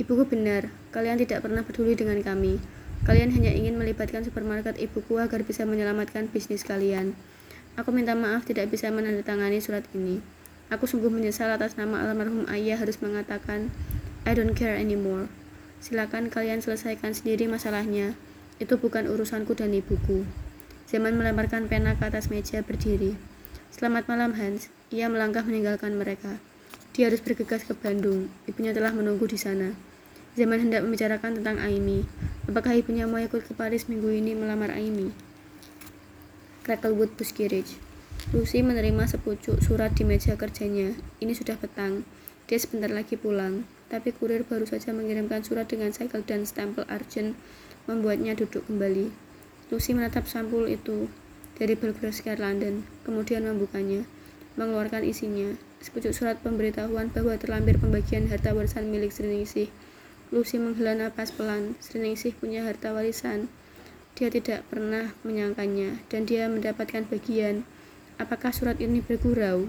Ibuku benar, kalian tidak pernah peduli dengan kami. Kalian hanya ingin melibatkan supermarket ibuku agar bisa menyelamatkan bisnis kalian. Aku minta maaf tidak bisa menandatangani surat ini. Aku sungguh menyesal atas nama almarhum ayah harus mengatakan, I don't care anymore. Silakan kalian selesaikan sendiri masalahnya. Itu bukan urusanku dan ibuku. Zaman melemparkan pena ke atas meja berdiri. Selamat malam Hans. Ia melangkah meninggalkan mereka. Dia harus bergegas ke Bandung. Ibunya telah menunggu di sana. Zaman hendak membicarakan tentang Aimi. Apakah ibunya mau ikut ke Paris minggu ini melamar Aimi? Cracklewood Bus Garage. Lucy menerima sepucuk surat di meja kerjanya. Ini sudah petang. Dia sebentar lagi pulang. Tapi kurir baru saja mengirimkan surat dengan segel dan stempel argent membuatnya duduk kembali. Lucy menatap sampul itu dari Belgrave Square London, kemudian membukanya, mengeluarkan isinya, sepucuk surat pemberitahuan bahwa terlampir pembagian harta warisan milik Sriningsih. Lucy menghela napas pelan, Sriningsih punya harta warisan. Dia tidak pernah menyangkanya, dan dia mendapatkan bagian. Apakah surat ini bergurau?